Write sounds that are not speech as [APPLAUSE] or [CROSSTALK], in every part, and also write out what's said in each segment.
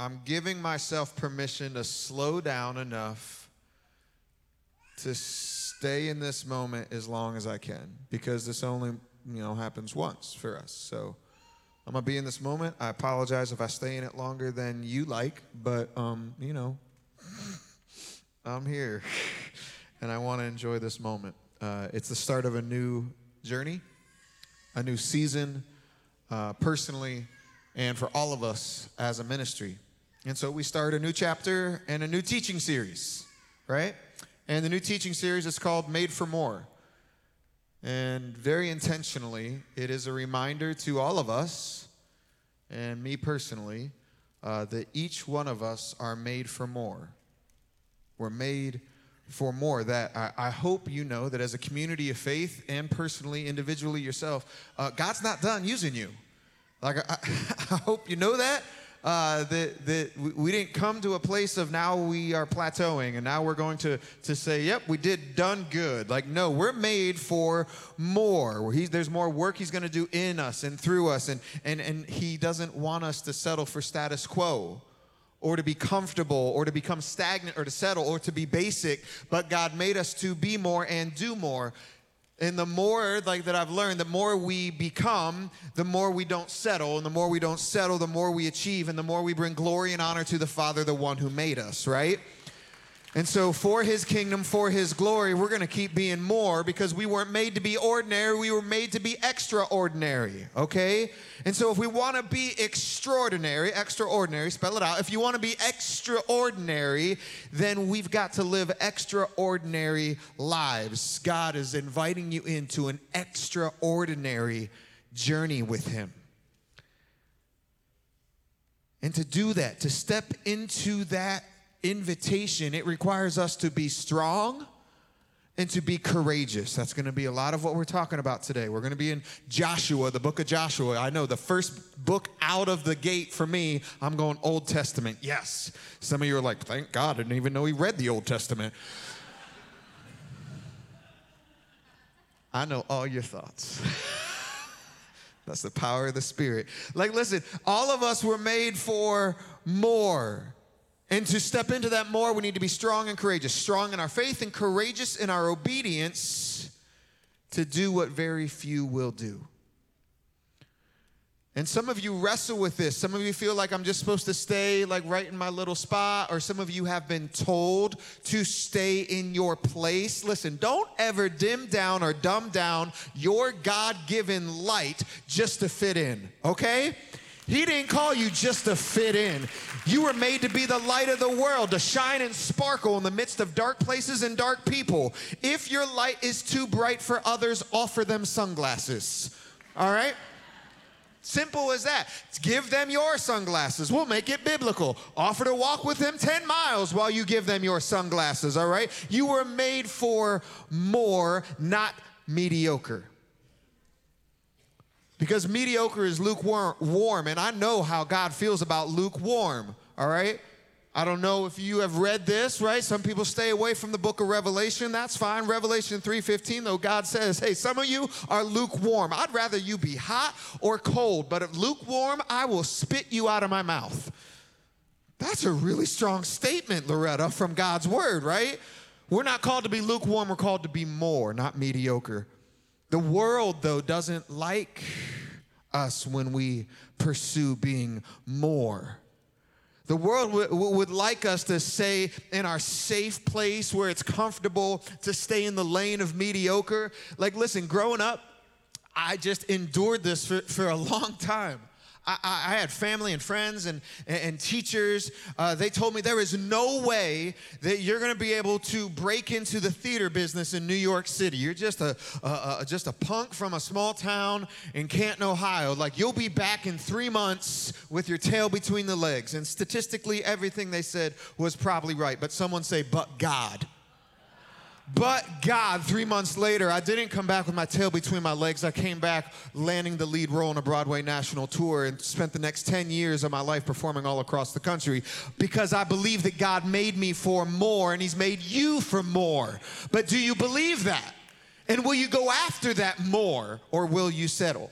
I'm giving myself permission to slow down enough to stay in this moment as long as I can because this only, you know, happens once for us. So I'm gonna be in this moment. I apologize if I stay in it longer than you like, but um, you know, [LAUGHS] I'm here [LAUGHS] and I want to enjoy this moment. Uh, it's the start of a new journey, a new season, uh, personally, and for all of us as a ministry. And so we start a new chapter and a new teaching series, right? And the new teaching series is called Made for More. And very intentionally, it is a reminder to all of us, and me personally, uh, that each one of us are made for more. We're made for more. That I, I, hope you know that as a community of faith and personally, individually yourself, uh, God's not done using you. Like, I, [LAUGHS] I hope you know that. Uh, that, that we didn't come to a place of now we are plateauing and now we're going to, to say, yep, we did done good. Like, no, we're made for more. He's, there's more work he's going to do in us and through us. And, and, and he doesn't want us to settle for status quo or to be comfortable or to become stagnant or to settle or to be basic, but God made us to be more and do more. And the more like that I've learned, the more we become, the more we don't settle, and the more we don't settle, the more we achieve, and the more we bring glory and honor to the Father, the one who made us, right? And so, for his kingdom, for his glory, we're going to keep being more because we weren't made to be ordinary. We were made to be extraordinary, okay? And so, if we want to be extraordinary, extraordinary, spell it out. If you want to be extraordinary, then we've got to live extraordinary lives. God is inviting you into an extraordinary journey with him. And to do that, to step into that invitation, it requires us to be strong and to be courageous. That's going to be a lot of what we're talking about today. We're going to be in Joshua, the book of Joshua. I know the first book out of the gate for me, I'm going Old Testament. Yes. Some of you are like, thank God, I didn't even know he read the Old Testament. I know all your thoughts. [LAUGHS] That's the power of the Spirit. Like, listen, all of us were made for more. And to step into that more, we need to be strong and courageous. Strong in our faith and courageous in our obedience to do what very few will do. And some of you wrestle with this. Some of you feel like I'm just supposed to stay like right in my little spot, or some of you have been told to stay in your place. Listen, don't ever dim down or dumb down your God given light just to fit in, okay? He didn't call you just to fit in. You were made to be the light of the world, to shine and sparkle in the midst of dark places and dark people. If your light is too bright for others, offer them sunglasses. All right? Simple as that. Give them your sunglasses. We'll make it biblical. Offer to walk with them 10 miles while you give them your sunglasses, all right? You were made for more, not mediocre. Because mediocre is lukewarm, and I know how God feels about lukewarm, all right? I don't know if you have read this, right? Some people stay away from the book of Revelation. That's fine. Revelation 3:15 though God says, "Hey, some of you are lukewarm. I'd rather you be hot or cold, but if lukewarm, I will spit you out of my mouth." That's a really strong statement, Loretta, from God's word, right? We're not called to be lukewarm, we're called to be more, not mediocre. The world, though, doesn't like us when we pursue being more. The world w- would like us to stay in our safe place where it's comfortable, to stay in the lane of mediocre. Like, listen, growing up, I just endured this for, for a long [LAUGHS] time. I, I, had family and friends and, and teachers. Uh, they told me there is no way that you're going to be able to break into the theater business in New York City. You're just a, a, a, just a punk from a small town in Canton, Ohio. Like you'll be back in three months with your tail between the legs. And statistically, everything they said was probably right. But someone say, but God. But God, three months later, I didn't come back with my tail between my legs. I came back landing the lead role in a Broadway national tour and spent the next 10 years of my life performing all across the country because I believe that God made me for more and He's made you for more. But do you believe that? And will you go after that more or will you settle?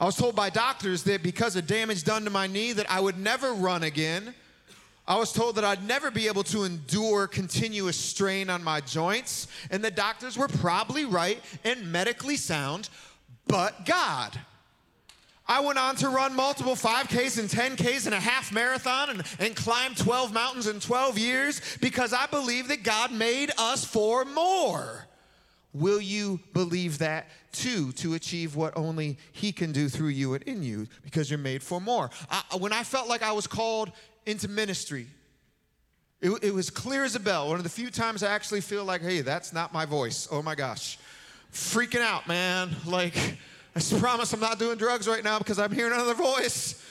I was told by doctors that because of damage done to my knee that I would never run again. I was told that I'd never be able to endure continuous strain on my joints, and the doctors were probably right and medically sound, but God. I went on to run multiple 5Ks and 10Ks and a half marathon and, and climb 12 mountains in 12 years because I believe that God made us for more. Will you believe that too to achieve what only He can do through you and in you because you're made for more? I, when I felt like I was called into ministry, it, it was clear as a bell. One of the few times I actually feel like, hey, that's not my voice. Oh my gosh. Freaking out, man. Like, I promise I'm not doing drugs right now because I'm hearing another voice.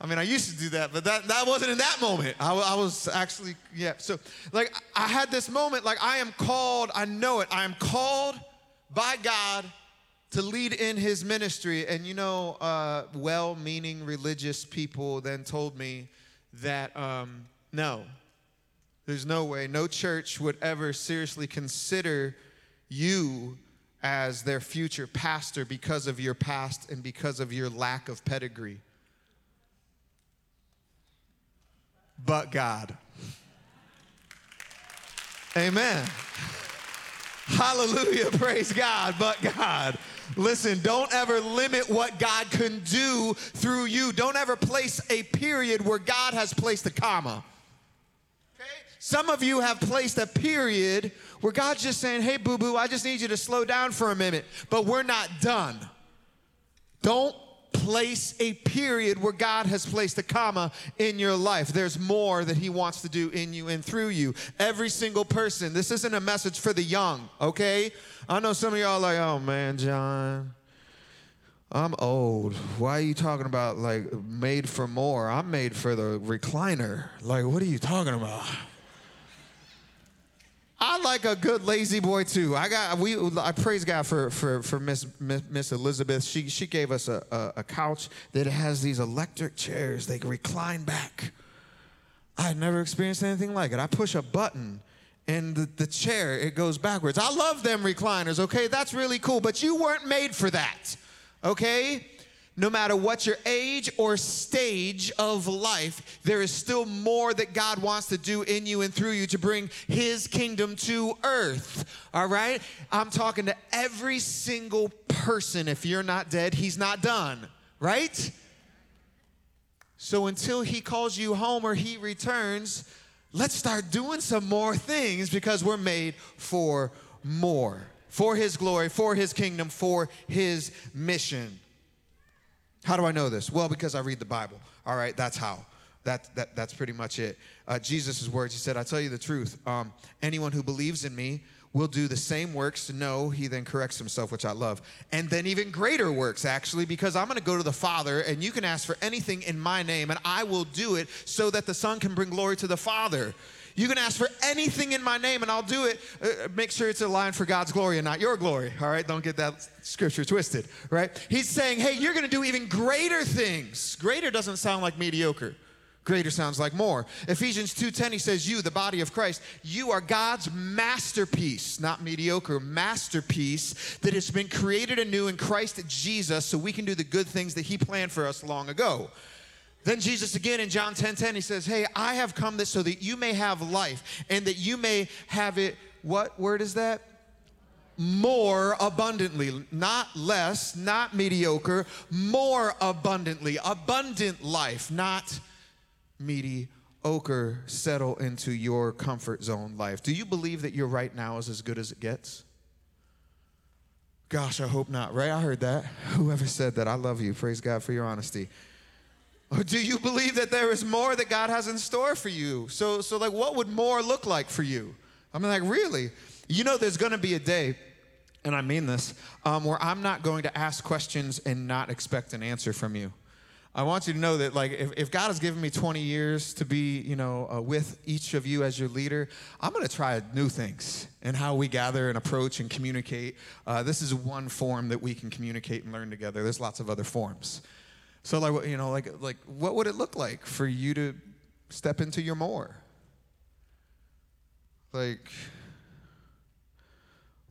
I mean, I used to do that, but that, that wasn't in that moment. I, I was actually, yeah. So, like, I had this moment, like, I am called, I know it, I am called by God to lead in his ministry. And, you know, uh, well meaning religious people then told me that, um, no, there's no way, no church would ever seriously consider you as their future pastor because of your past and because of your lack of pedigree. But God. Amen. Hallelujah. Praise God. But God. Listen, don't ever limit what God can do through you. Don't ever place a period where God has placed a comma. Okay? Some of you have placed a period where God's just saying, hey, boo boo, I just need you to slow down for a minute, but we're not done. Don't place a period where God has placed a comma in your life. There's more that He wants to do in you and through you. Every single person. This isn't a message for the young, okay? I know some of y'all like, oh man, John. I'm old. Why are you talking about like made for more? I'm made for the recliner. Like, what are you talking about? I like a good lazy boy too. I got we. I praise God for for for Miss Miss Elizabeth. She she gave us a, a, a couch that has these electric chairs. They recline back. I never experienced anything like it. I push a button and the, the chair it goes backwards. I love them recliners. Okay, that's really cool. But you weren't made for that. Okay no matter what your age or stage of life, there is still more that God wants to do in you and through you to bring His kingdom to earth. All right? I'm talking to every single person. If you're not dead, He's not done, right? So until He calls you home or He returns, let's start doing some more things because we're made for more. For His glory, for His kingdom, for His mission. How do I know this? Well, because I read the Bible. All right, that's how. That, that, that's pretty much it. Uh, Jesus' words, he said, I tell you the truth. Um, anyone who believes in me will do the same works. No, he then corrects himself, which I love. And then even greater works, actually, because I'm going to go to the Father and you can ask for anything in my name and I will do it so that the Son can bring glory to the Father. You can ask for anything in my name and I'll do it. Uh, make sure it's aligned for God's glory and not your glory. All right, don't get that scripture twisted, right? He's saying, hey, you're going to do even greater things. Greater doesn't sound like mediocre. Greater sounds like more. Ephesians 2:10 he says you the body of Christ you are God's masterpiece not mediocre masterpiece that has been created anew in Christ Jesus so we can do the good things that he planned for us long ago. Then Jesus again in John 10 10, he says, Hey, I have come this so that you may have life and that you may have it. What word is that? More abundantly, not less, not mediocre, more abundantly, abundant life, not mediocre. Settle into your comfort zone life. Do you believe that your right now is as good as it gets? Gosh, I hope not, right? I heard that. [LAUGHS] Whoever said that, I love you. Praise God for your honesty. Or do you believe that there is more that God has in store for you? So, so like, what would more look like for you? I'm like, really? You know, there's going to be a day, and I mean this, um, where I'm not going to ask questions and not expect an answer from you. I want you to know that, like, if, if God has given me 20 years to be, you know, uh, with each of you as your leader, I'm going to try new things and how we gather and approach and communicate. Uh, this is one form that we can communicate and learn together. There's lots of other forms. So like you know like like what would it look like for you to step into your more? Like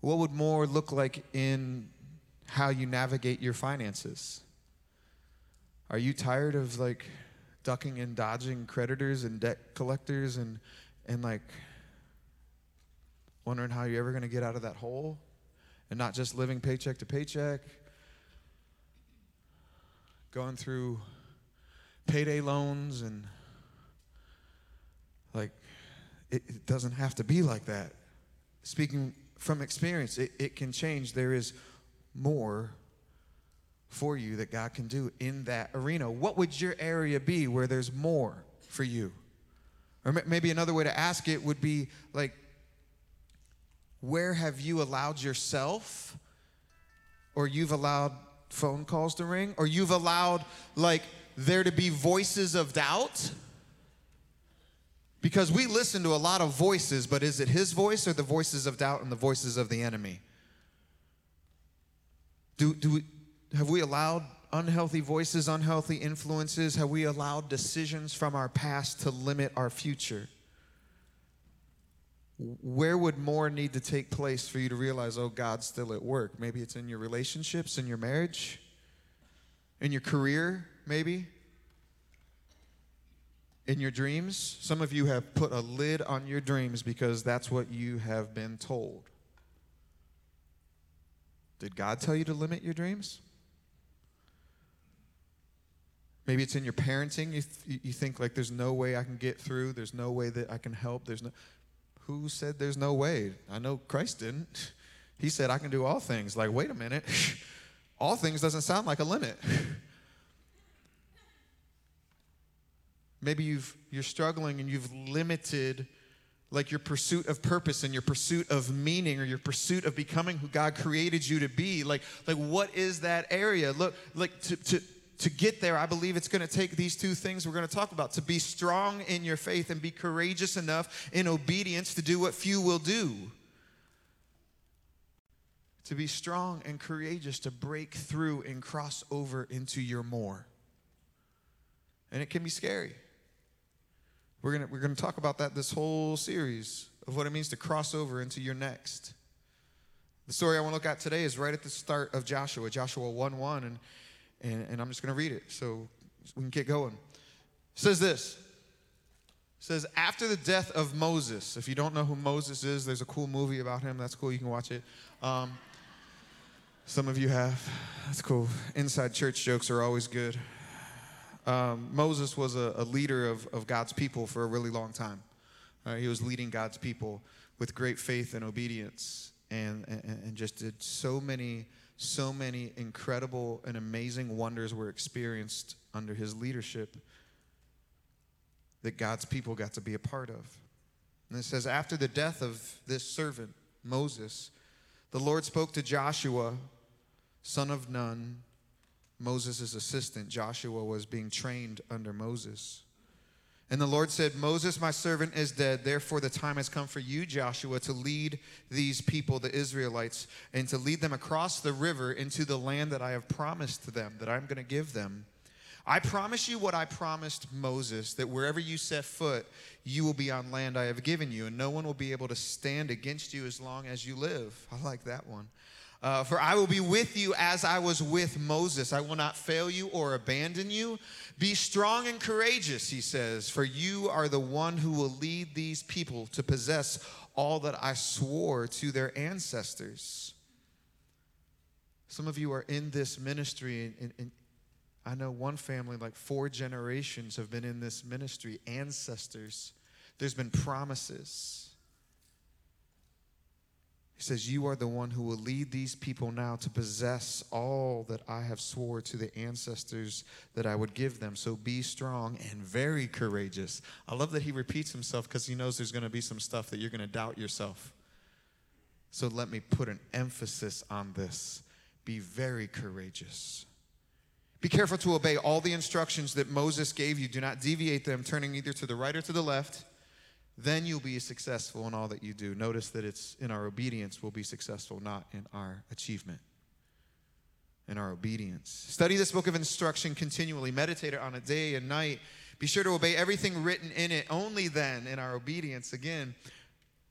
what would more look like in how you navigate your finances? Are you tired of like ducking and dodging creditors and debt collectors and and like wondering how you're ever going to get out of that hole and not just living paycheck to paycheck, going through payday loans and like it, it doesn't have to be like that. Speaking from experience, it, it can change. There is more for you that God can do in that arena. What would your area be where there's more for you? Or maybe another way to ask it would be like, where have you allowed yourself, or you've allowed phone calls to ring, or you've allowed like there to be voices of doubt? Because we listen to a lot of voices, but is it his voice or the voices of doubt and the voices of the enemy? Do, do we, have we allowed unhealthy voices, unhealthy influences? Have we allowed decisions from our past to limit our future? Where would more need to take place for you to realize, oh, God's still at work? Maybe it's in your relationships, in your marriage, in your career, maybe in your dreams. Some of you have put a lid on your dreams because that's what you have been told. Did God tell you to limit your dreams? Maybe it's in your parenting. You, th- you think like there's no way I can get through. There's no way that I can help. There's no. Who said there's no way? I know Christ didn't. He said I can do all things. Like wait a minute, [LAUGHS] all things doesn't sound like a limit. [LAUGHS] Maybe you've, you're struggling and you've limited like your pursuit of purpose and your pursuit of meaning or your pursuit of becoming who God created you to be. Like, like what is that area? Look, like to, to, to get there, I believe it's going to take these two things we're going to talk about to be strong in your faith and be courageous enough in obedience to do what few will do. To be strong and courageous to break through and cross over into your more. And it can be scary. We're going we're gonna talk about that this whole series of what it means to cross over into your next. The story I want to look at today is right at the start of Joshua, Joshua 1 1, and, and, and I'm just going to read it so we can get going. It says this. It says, after the death of Moses, if you don't know who Moses is, there's a cool movie about him. That's cool. You can watch it. Um, some of you have. That's cool. Inside church jokes are always good um, Moses was a, a leader of, of, God's people for a really long time. Uh, he was leading God's people with great faith and obedience and, and, and just did so many, so many incredible and amazing wonders were experienced under his leadership that God's people got to be a part of. And it says, after the death of this servant, Moses, the Lord spoke to Joshua, son of Nun, Moses' assistant, Joshua, was being trained under Moses. And the Lord said, Moses, my servant, is dead. Therefore, the time has come for you, Joshua, to lead these people, the Israelites, and to lead them across the river into the land that I have promised to them, that I'm going to give them. I promise you what I promised Moses that wherever you set foot, you will be on land I have given you, and no one will be able to stand against you as long as you live. I like that one. Uh, for I will be with you as I was with Moses. I will not fail you or abandon you. Be strong and courageous, he says, for you are the one who will lead these people to possess all that I swore to their ancestors. Some of you are in this ministry, and, and, I know one family, like four generations, have been in this ministry, ancestors. There's been promises. He says, You are the one who will lead these people now to possess all that I have swore to the ancestors that I would give them. So be strong and very courageous. I love that he repeats himself because he knows there's going to be some stuff that you're going to doubt yourself. So let me put an emphasis on this. Be very courageous. Be careful to obey all the instructions that Moses gave you. Do not deviate them, turning either to the right or to the left then you'll be successful in all that you do. Notice that it's in our obedience we'll be successful, not in our achievement. In our obedience. Study this book of instruction continually, meditate on it day and night. Be sure to obey everything written in it. Only then, in our obedience, again,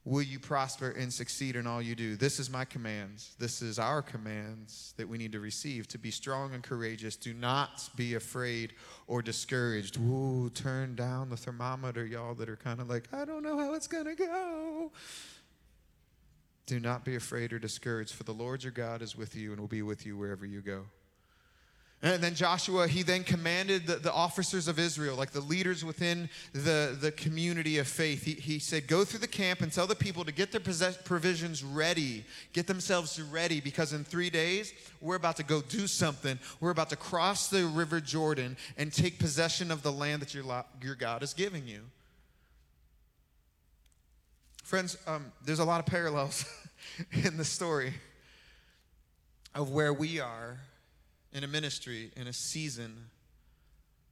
will you prosper and succeed in all you do? This is my commands. This is our commands that we need to receive to be strong and courageous. Do not be afraid or discouraged. Ooh, turn down the thermometer, y'all that are kind of like, I don't know how it's going to go. Do not be afraid or discouraged, for the Lord your God is with you and will be with you wherever you go. And then Joshua, he then commanded the, the officers of Israel, like the leaders within the, the community of faith. He, he said, Go through the camp and tell the people to get their possess- provisions ready, get themselves ready, because in three days, we're about to go do something. We're about to cross the river Jordan and take possession of the land that your, your God is giving you. Friends, um, there's a lot of parallels [LAUGHS] in the story of where we are in a ministry, in a season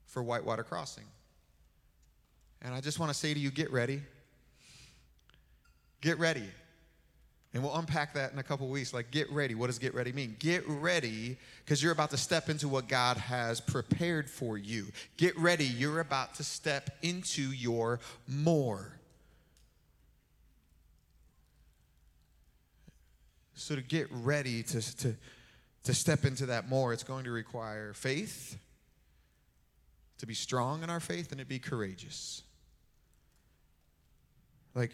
for Whitewater Crossing. And I just want to say to you get ready. Get ready. And we'll unpack that in a couple weeks. Like, get ready. What does get ready mean? Get ready because you're about to step into what God has prepared for you. Get ready. You're about to step into your more. So, to get ready to, to, to step into that more, it's going to require faith, to be strong in our faith, and to be courageous. Like,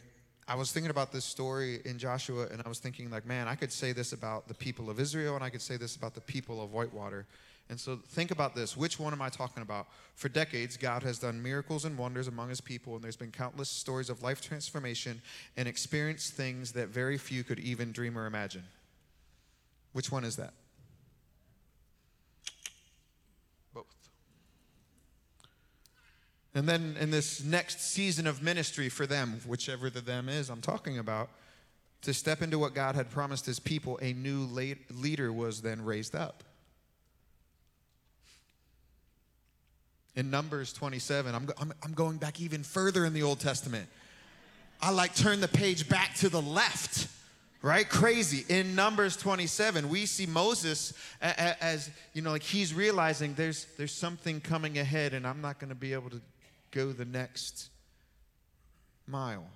I was thinking about this story in Joshua, and I was thinking, like, man, I could say this about the people of Israel, and I could say this about the people of Whitewater. And so think about this. Which one am I talking about? For decades, God has done miracles and wonders among his people, and there's been countless stories of life transformation and experienced things that very few could even dream or imagine. Which one is that? And then in this next season of ministry for them, whichever the them is I'm talking about, to step into what God had promised his people, a new leader was then raised up. In Numbers 27, I'm, I'm, I'm going back even further in the Old Testament. I like turn the page back to the left right crazy in numbers 27 we see moses as you know like he's realizing there's there's something coming ahead and i'm not going to be able to go the next mile.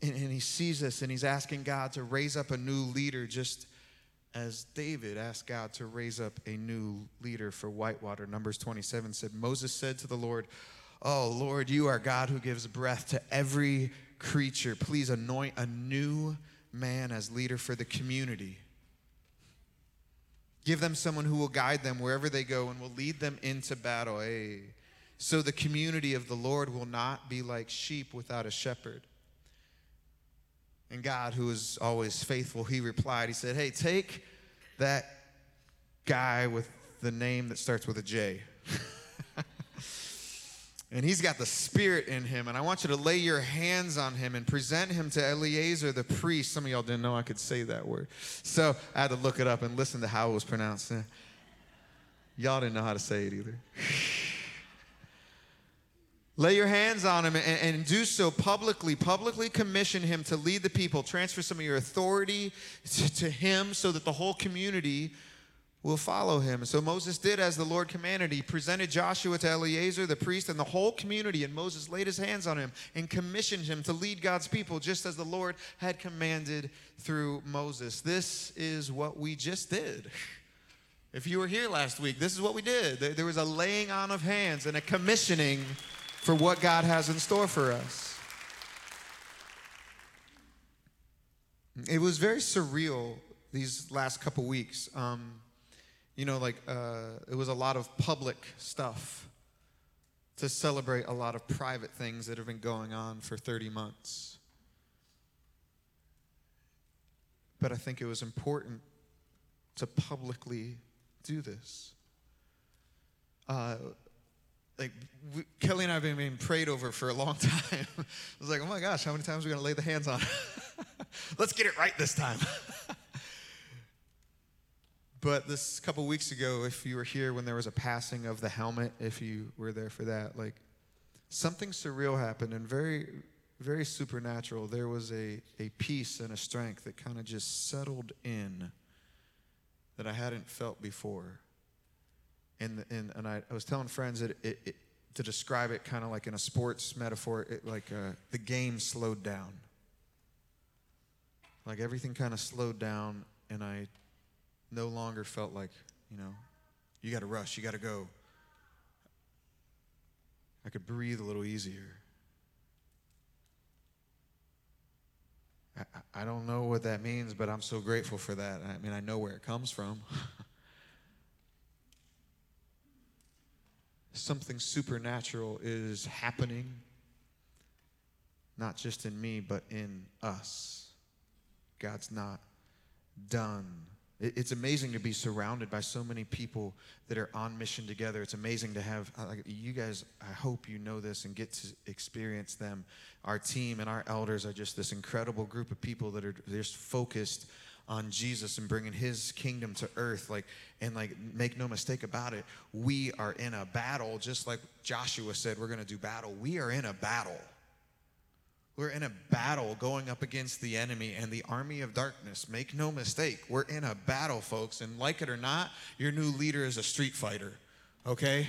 And, and, he sees this and he's asking God to raise up a new leader, just as David asked God to raise up a new leader for Whitewater. Numbers 27 said, Moses said to the Lord, Oh, Lord, you are God who gives breath to every creature. Please anoint a new man as leader for the community. Give them someone who will guide them wherever they go and will lead them into battle. Hey. So the community of the Lord will not be like sheep without a shepherd. And God, who is always faithful, he replied, He said, Hey, take that guy with the name that starts with a J. [LAUGHS] and he's got the spirit in him. And I want you to lay your hands on him and present him to Eleazar the priest. Some of y'all didn't know I could say that word. So I had to look it up and listen to how it was pronounced. Y'all didn't know how to say it either. [LAUGHS] Lay your hands on him and, and, do so publicly. Publicly commission him to lead the people. Transfer some of your authority to, to, him so that the whole community will follow him. So Moses did as the Lord commanded. He presented Joshua to Eleazar, the priest, and the whole community. And Moses laid his hands on him and commissioned him to lead God's people just as the Lord had commanded through Moses. This is what we just did. If you were here last week, this is what we did. There was a laying on of hands and a commissioning for what God has in store for us. It was very surreal these last couple weeks. Um, you know, like uh, it was a lot of public stuff to celebrate a lot of private things that have been going on for 30 months. But I think it was important to publicly do this. Uh, like we, Kelly and I have been being prayed over for a long [LAUGHS] time. I was like, oh my gosh, how many times are we going to lay the hands on? [LAUGHS] Let's get it right this time. [LAUGHS] but this couple weeks ago, if you were here when there was a passing of the helmet, if you were there for that, like something surreal happened and very, very supernatural. There was a, a peace and a strength that kind of just settled in that I hadn't felt before. And, and, and I, I was telling friends that it, it, to describe it kind of like in a sports metaphor, it, like uh, the game slowed down. like everything kind of slowed down, and I no longer felt like, you know, you got to rush, you got to go. I could breathe a little easier. I, I don't know what that means, but I'm so grateful for that. I mean, I know where it comes from. [LAUGHS] Something supernatural is happening, not just in me, but in us. God's not done it's amazing to be surrounded by so many people that are on mission together. It's amazing to have you guys. I hope you know this and get to experience them. Our team and our elders are just this incredible group of people that are just focused on Jesus and bringing His kingdom to earth. Like and like, make no mistake about it, we are in a battle. Just like Joshua said, we're going to do battle. We are in a battle. We're in a battle going up against the enemy and the army of darkness. Make no mistake, we're in a battle, folks. And like it or not, your new leader is a street fighter, okay?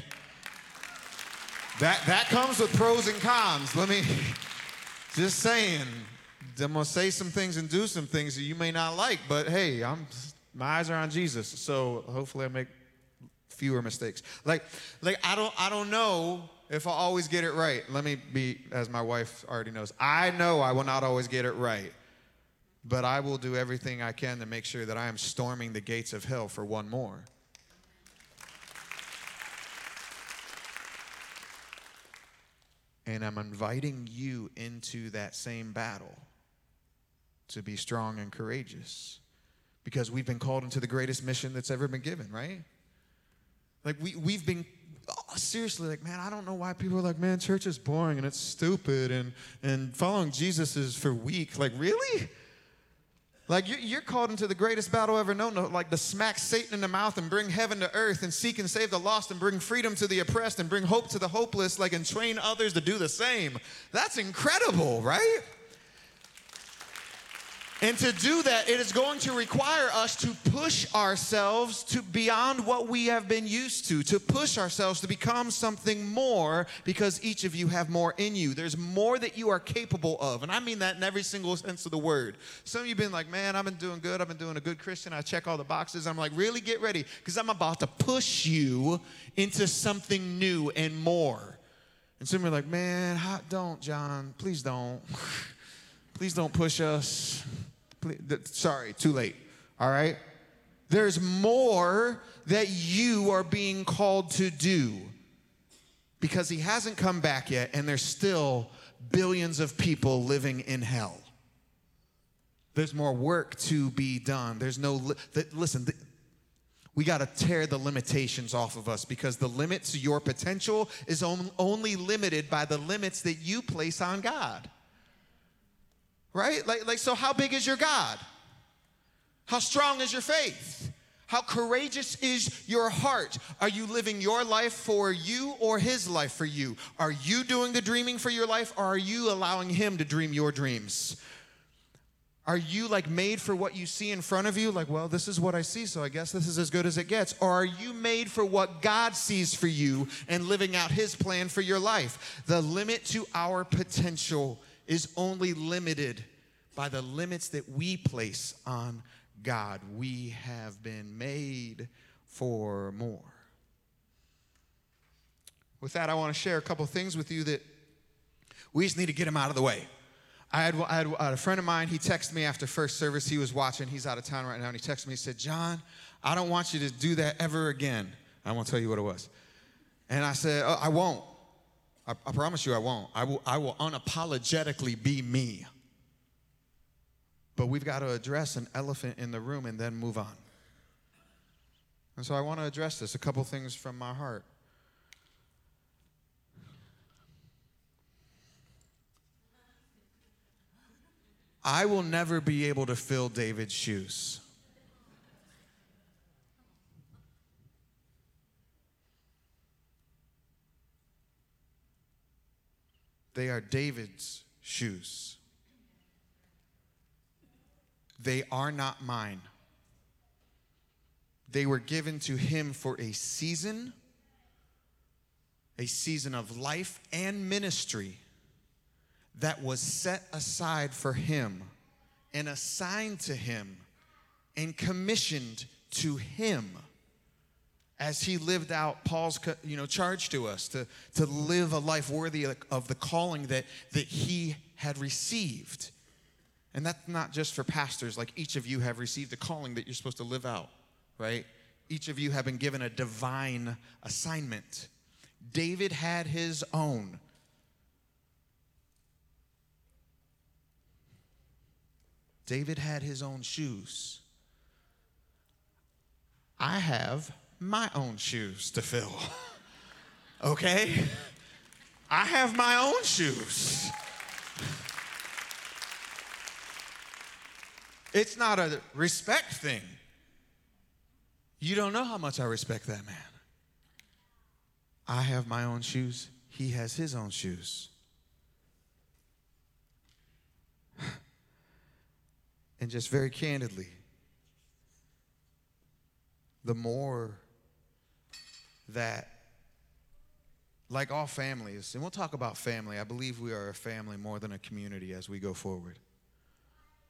That, that comes with pros and cons. Let me [LAUGHS] just saying. I'm gonna say some things and do some things that you may not like, but hey, I'm my eyes are on Jesus, so hopefully I make fewer mistakes. Like, like I don't I don't know if I always get it right. Let me be, as my wife already knows, I know I will not always get it right, but I will do everything I can to make sure that I am storming the gates of hell for one more. And I'm inviting you into that same battle to be strong and courageous because we've been called into the greatest mission that's ever been given, right? Like we, we've been oh, seriously like, man, I don't know why people are like, man, church is boring and it's stupid and, and following Jesus is for weak. Like, really? Like you're called into the greatest battle ever known, like to smack Satan in the mouth and bring heaven to earth and seek and save the lost and bring freedom to the oppressed and bring hope to the hopeless, like and train others to do the same. That's incredible, right? And to do that, it is going to require us to push ourselves to beyond what we have been used to, to push ourselves to become something more because each of you have more in you. There's more that you are capable of. And I mean that in every single sense of the word. Some of you have been like, man, I've been doing good. I've been doing a good Christian. I check all the boxes. I'm like, really get ready because I'm about to push you into something new and more. And some of you are like, man, don't, John. Please don't. [LAUGHS] Please don't push us. Sorry, too late. All right? There's more that you are being called to do because he hasn't come back yet, and there's still billions of people living in hell. There's more work to be done. There's no, li- listen, we got to tear the limitations off of us because the limit to your potential is only limited by the limits that you place on God. Right? Like, like, so how big is your God? How strong is your faith? How courageous is your heart? Are you living your life for you or his life for you? Are you doing the dreaming for your life or are you allowing him to dream your dreams? Are you like made for what you see in front of you? Like, well, this is what I see, so I guess this is as good as it gets. Or are you made for what God sees for you and living out his plan for your life? The limit to our potential is only limited by the limits that we place on God. We have been made for more. With that, I want to share a couple things with you that we just need to get them out of the way. I had, I had, a friend of mine, he texted me after first service. He was watching, he's out of town right now, and he texted me, he said, John, I don't want you to do that ever again. I won't tell you what it was. And I said, oh, I won't. I, I promise you I won't. I will, I will unapologetically be me. But we've got to address an elephant in the room and then move on. And so I want to address this, a couple things from my heart. I will never be able to fill David's shoes. They are David's shoes. They are not mine. They were given to him for a season, a season of life and ministry that was set aside for him and assigned to him and commissioned to him as he lived out Paul's you know charge to us to, to live a life worthy of the calling that, that he had received. And that's not just for pastors, like each of you have received a calling that you're supposed to live out, right? Each of you have been given a divine assignment. David had his own. David had his own shoes. I have my own shoes to fill. [LAUGHS] okay? I have my own shoes. It's not a respect thing. You don't know how much I respect that man. I have my own shoes, he has his own shoes. [SIGHS] And just very candidly, the more that, like all families, and we'll talk about family, I believe we are a family more than a community as we go forward.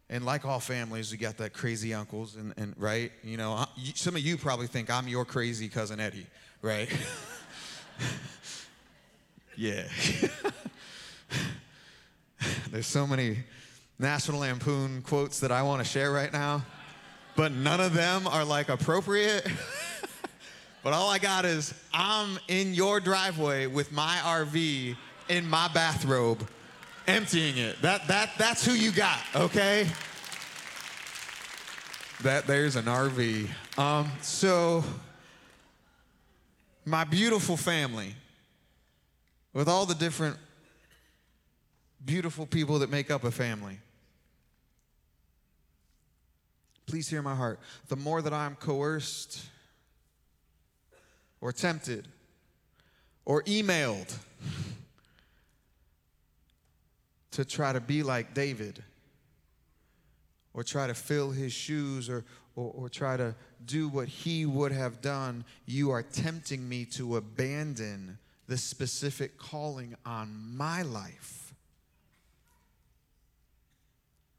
And like all families, you got that crazy uncles, and, and right? You know, some of you probably think I'm your crazy cousin Eddie, right? [LAUGHS] yeah. [LAUGHS] There's so many National Lampoon quotes that I want to share right now, but none of them are like appropriate. [LAUGHS] but all I got is I'm in your driveway with my RV in my bathrobe emptying it. That, that, that's who you got, okay? That there's an RV. Um, so, my beautiful family, with all the different beautiful people that make up a family, please hear my heart. The more that I'm coerced or tempted or emailed, to try to be like David or try to fill his shoes or, or, or, try to do what he would have done, you are tempting me to abandon the specific calling on my life.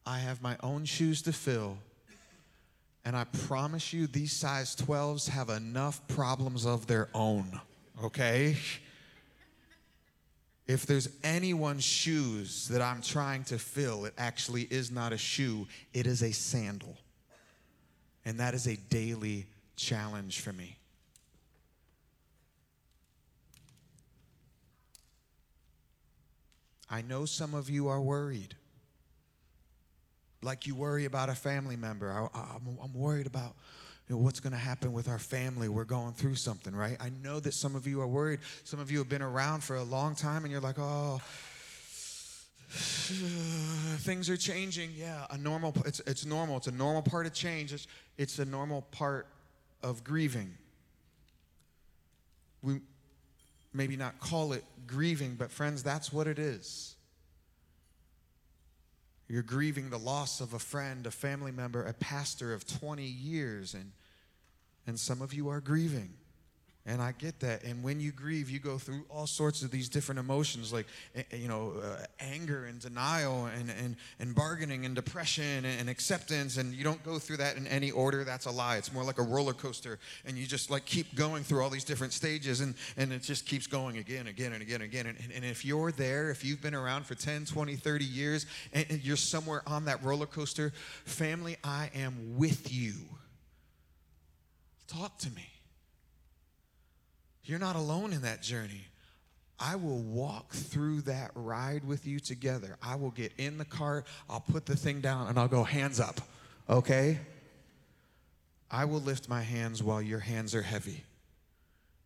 I have my own shoes to fill. And I promise you, these size 12s have enough problems of their own, okay? If there's anyone's shoes that I'm trying to fill, it actually is not a shoe, it is a sandal. And that is a daily challenge for me. I know some of you are worried. Like you worry about a family member. I, am worried about you know, what's going to happen with our family? We're going through something, right? I know that some of you are worried. Some of you have been around for a long time and you're like, oh, [SIGHS] things are changing. Yeah, a normal, it's, it's normal. It's a normal part of change. It's, it's a normal part of grieving. We maybe not call it grieving, but friends, that's what it is. You're grieving the loss of a friend, a family member, a pastor of 20 years, and and some of you are grieving. And I get that. And when you grieve, you go through all sorts of these different emotions like, eh, eh, you know, uh, anger and denial and, and, and bargaining and depression and, and, acceptance. And you don't go through that in any order. That's a lie. It's more like a roller coaster. And you just like keep going through all these different stages and, and it just keeps going again, again, and again, and again. And, and if you're there, if you've been around for 10, 20, 30 years and, and you're somewhere on that roller coaster, family, I am with you. Talk to me. You're not alone in that journey. I will walk through that ride with you together. I will get in the cart, I'll put the thing down, and I'll go, hands up, okay? I will lift my hands while your hands are heavy,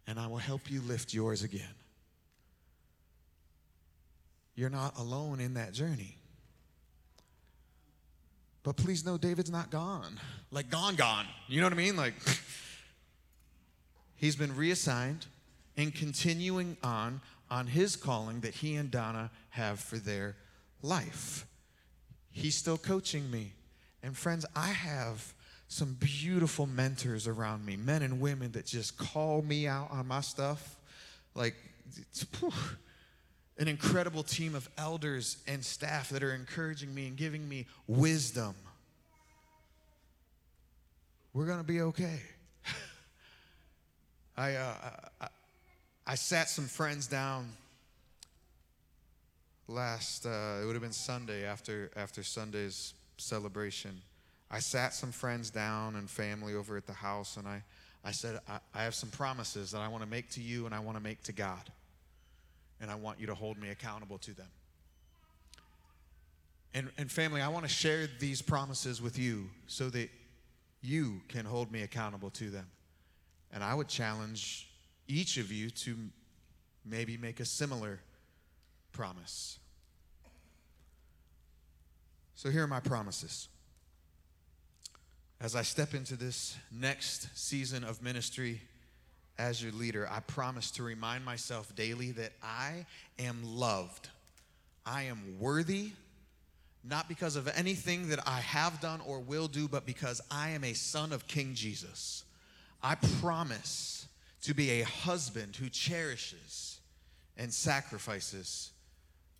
and I will help you lift yours again. You're not alone in that journey. But please know David's not gone. Like, gone, gone. You know what I mean? Like, [LAUGHS] He's been reassigned and continuing on on his calling that he and Donna have for their life. He's still coaching me. And friends, I have some beautiful mentors around me, men and women that just call me out on my stuff. Like, an incredible team of elders and staff that are encouraging me and giving me wisdom. We're going to be okay. [LAUGHS] I, uh, I, I sat some friends down last, uh, it would have been Sunday after, after Sunday's celebration. I sat some friends down and family over at the house, and I, I said, I, I have some promises that I want to make to you and I want to make to God. And I want you to hold me accountable to them. And, and family, I want to share these promises with you so that you can hold me accountable to them. And I would challenge each of you to maybe make a similar promise. So here are my promises. As I step into this next season of ministry as your leader, I promise to remind myself daily that I am loved. I am worthy, not because of anything that I have done or will do, but because I am a son of King Jesus. I promise to be a husband who cherishes and sacrifices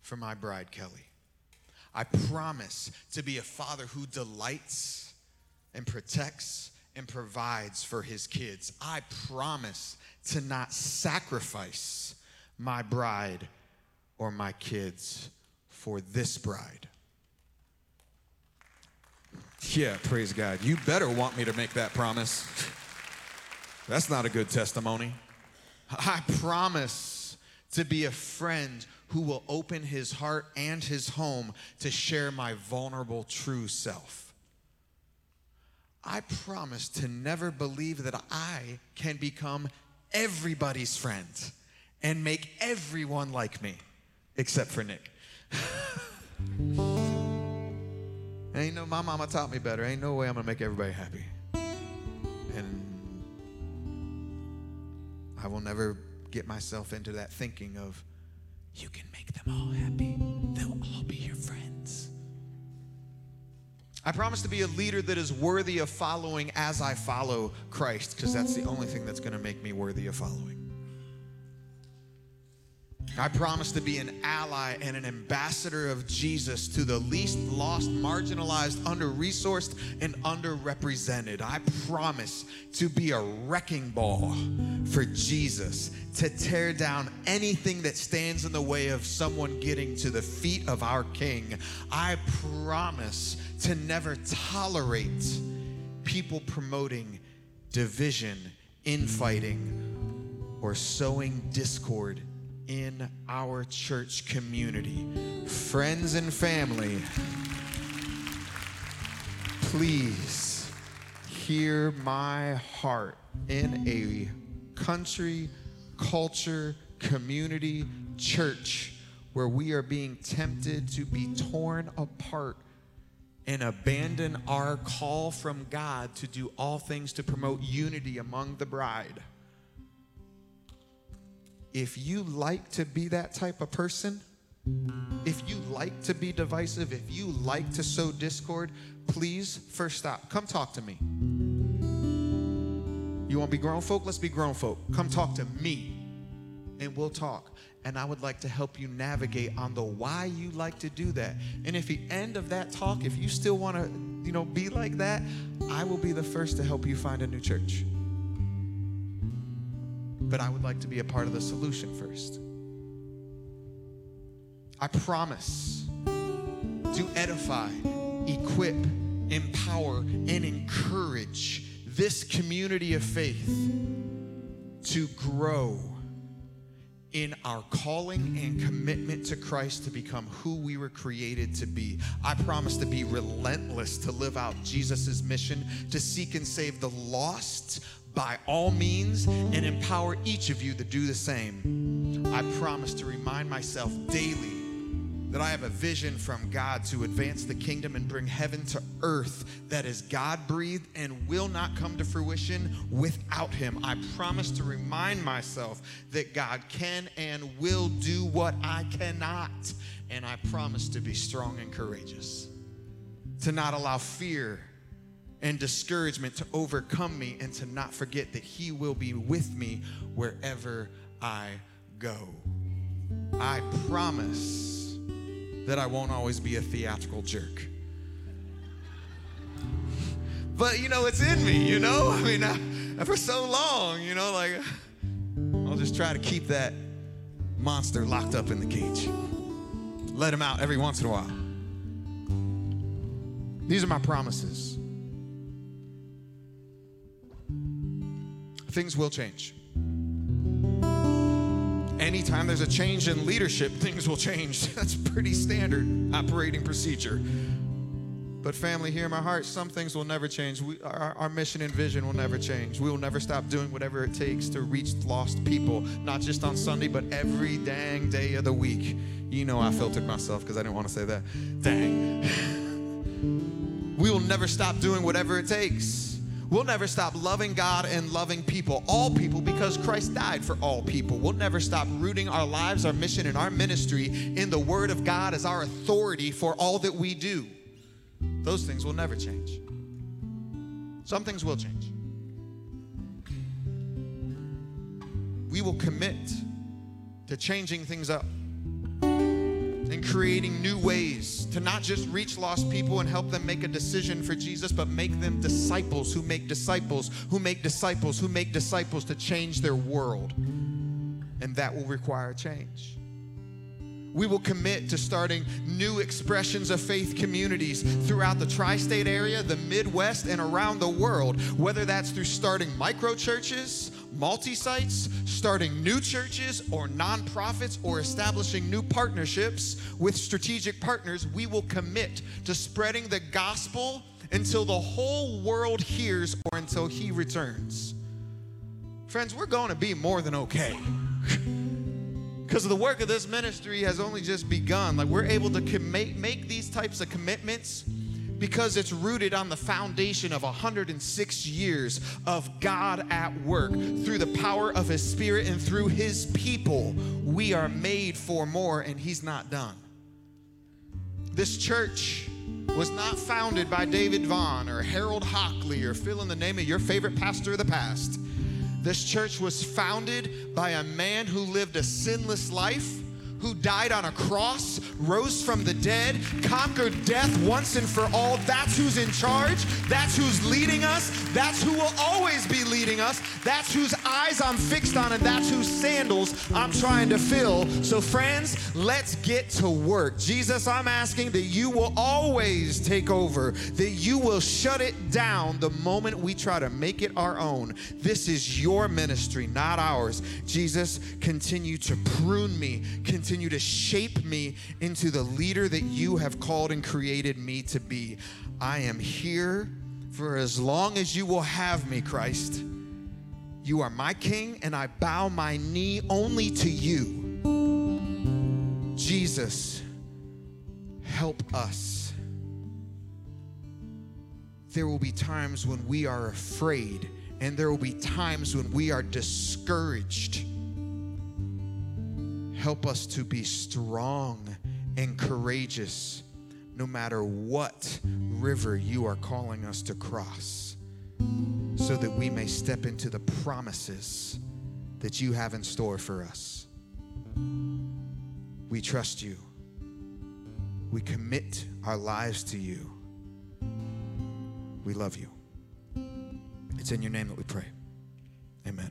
for my bride, Kelly. I promise to be a father who delights and protects and provides for his kids. I promise to not sacrifice my bride or my kids for this bride. Yeah, praise God. You better want me to make that promise. That's not a good testimony. I promise to be a friend who will open his heart and his home to share my vulnerable true self. I promise to never believe that I can become everybody's friend and make everyone like me, except for Nick. [LAUGHS] Ain't no, my mama taught me better. Ain't no way I'm gonna make everybody happy. And I will never get myself into that thinking of, you can make them all happy. They'll all be your friends. I promise to be a leader that is worthy of following as I follow Christ, because that's the only thing that's going to make me worthy of following. I promise to be an ally and an ambassador of Jesus to the least lost, marginalized, under resourced, and underrepresented. I promise to be a wrecking ball for Jesus, to tear down anything that stands in the way of someone getting to the feet of our King. I promise to never tolerate people promoting division, infighting, or sowing discord in our church community. Friends and family, please hear my heart in a country, culture, community, church where we are being tempted to be torn apart and abandon our call from God to do all things to promote unity among the bride if you like to be that type of person, if you like to be divisive, if you like to sow discord, please first stop. Come talk to me. You want to be grown folk? Let's be grown folk. Come talk to me and we'll talk. And I would like to help you navigate on the why you like to do that. And if the end of that talk, if you still want to, you know, be like that, I will be the first to help you find a new church but I would like to be a part of the solution first. I promise to edify, equip, empower, and encourage this community of faith to grow in our calling and commitment to Christ to become who we were created to be. I promise to be relentless to live out Jesus' mission to seek and save the lost by all means and empower each of you to do the same. I promise to remind myself daily that I have a vision from God to advance the kingdom and bring heaven to earth that is God breathed and will not come to fruition without Him. I promise to remind myself that God can and will do what I cannot. And I promise to be strong and courageous, to not allow fear and discouragement to overcome me and to not forget that He will be with me wherever I go. I promise that I won't always be a theatrical jerk. But you know, it's in me, you know? I mean, I, for so long, you know, like, I'll just try to keep that monster locked up in the cage. Let him out every once in a while. These are my promises. Things will change. Anytime there's a change in leadership, [LAUGHS] things will change. [LAUGHS] That's pretty standard operating procedure. But, family, hear my heart, some things will never change. We, our, our mission and vision will never change. We will never stop doing whatever it takes to reach lost people, not just on Sunday, but every dang day of the week. You know, I filtered myself because I didn't want to say that. Dang. [LAUGHS] we will never stop doing whatever it takes. We'll never stop loving God and loving people, all people, because Christ died for all people. We'll never stop rooting our lives, our mission, and our ministry in the Word of God as our authority for all that we do. Those things will never change. Some things will change. We will commit to changing things up and creating new ways to not just reach lost people and help them make a decision for Jesus, but make them disciples who make disciples, who make disciples, who make disciples to change their world. And that will require change we will commit to starting new expressions of faith communities throughout the tri state area, the Midwest, and around the world, whether that's through starting micro churches, multi sites, starting new churches or nonprofits, or establishing new partnerships with strategic partners. We will commit to spreading the gospel until the whole world hears or until He returns. Friends, we're going to be more than okay. [LAUGHS] because the work of this ministry has only just begun. Like we're able to com- make, make these types of commitments because it's rooted on the foundation of 106 years of God at work through the power of His Spirit and through His people. We are made for more, and He's not done. This church was not founded by David Vaughn or Harold Hockley or fill in the name of your favorite pastor of the past. This church was founded by a man who lived a sinless life who died on a cross, rose from the dead, conquered death once and for all. That's who's in charge. That's who's leading us. That's who will always be leading us. That's whose eyes I'm fixed on, and that's whose sandals I'm trying to fill. So, friends, let's get to work. Jesus, I'm asking that you will always take over, that you will shut it down the moment we try to make it our own. This is your ministry, not ours. Jesus, continue to prune me. Continue continue to shape me into the leader that you have called and created me to be. I am here for as long as you will have me, Christ. You are my king, and I bow my knee only to you. Jesus, help us. There will be times when we are afraid, and there will be times when we are discouraged. Help us to be strong and courageous no matter what river you are calling us to cross, so that we may step into the promises that you have in store for us. We trust you. We commit our lives to you. We love you. It's in your name that we pray. Amen.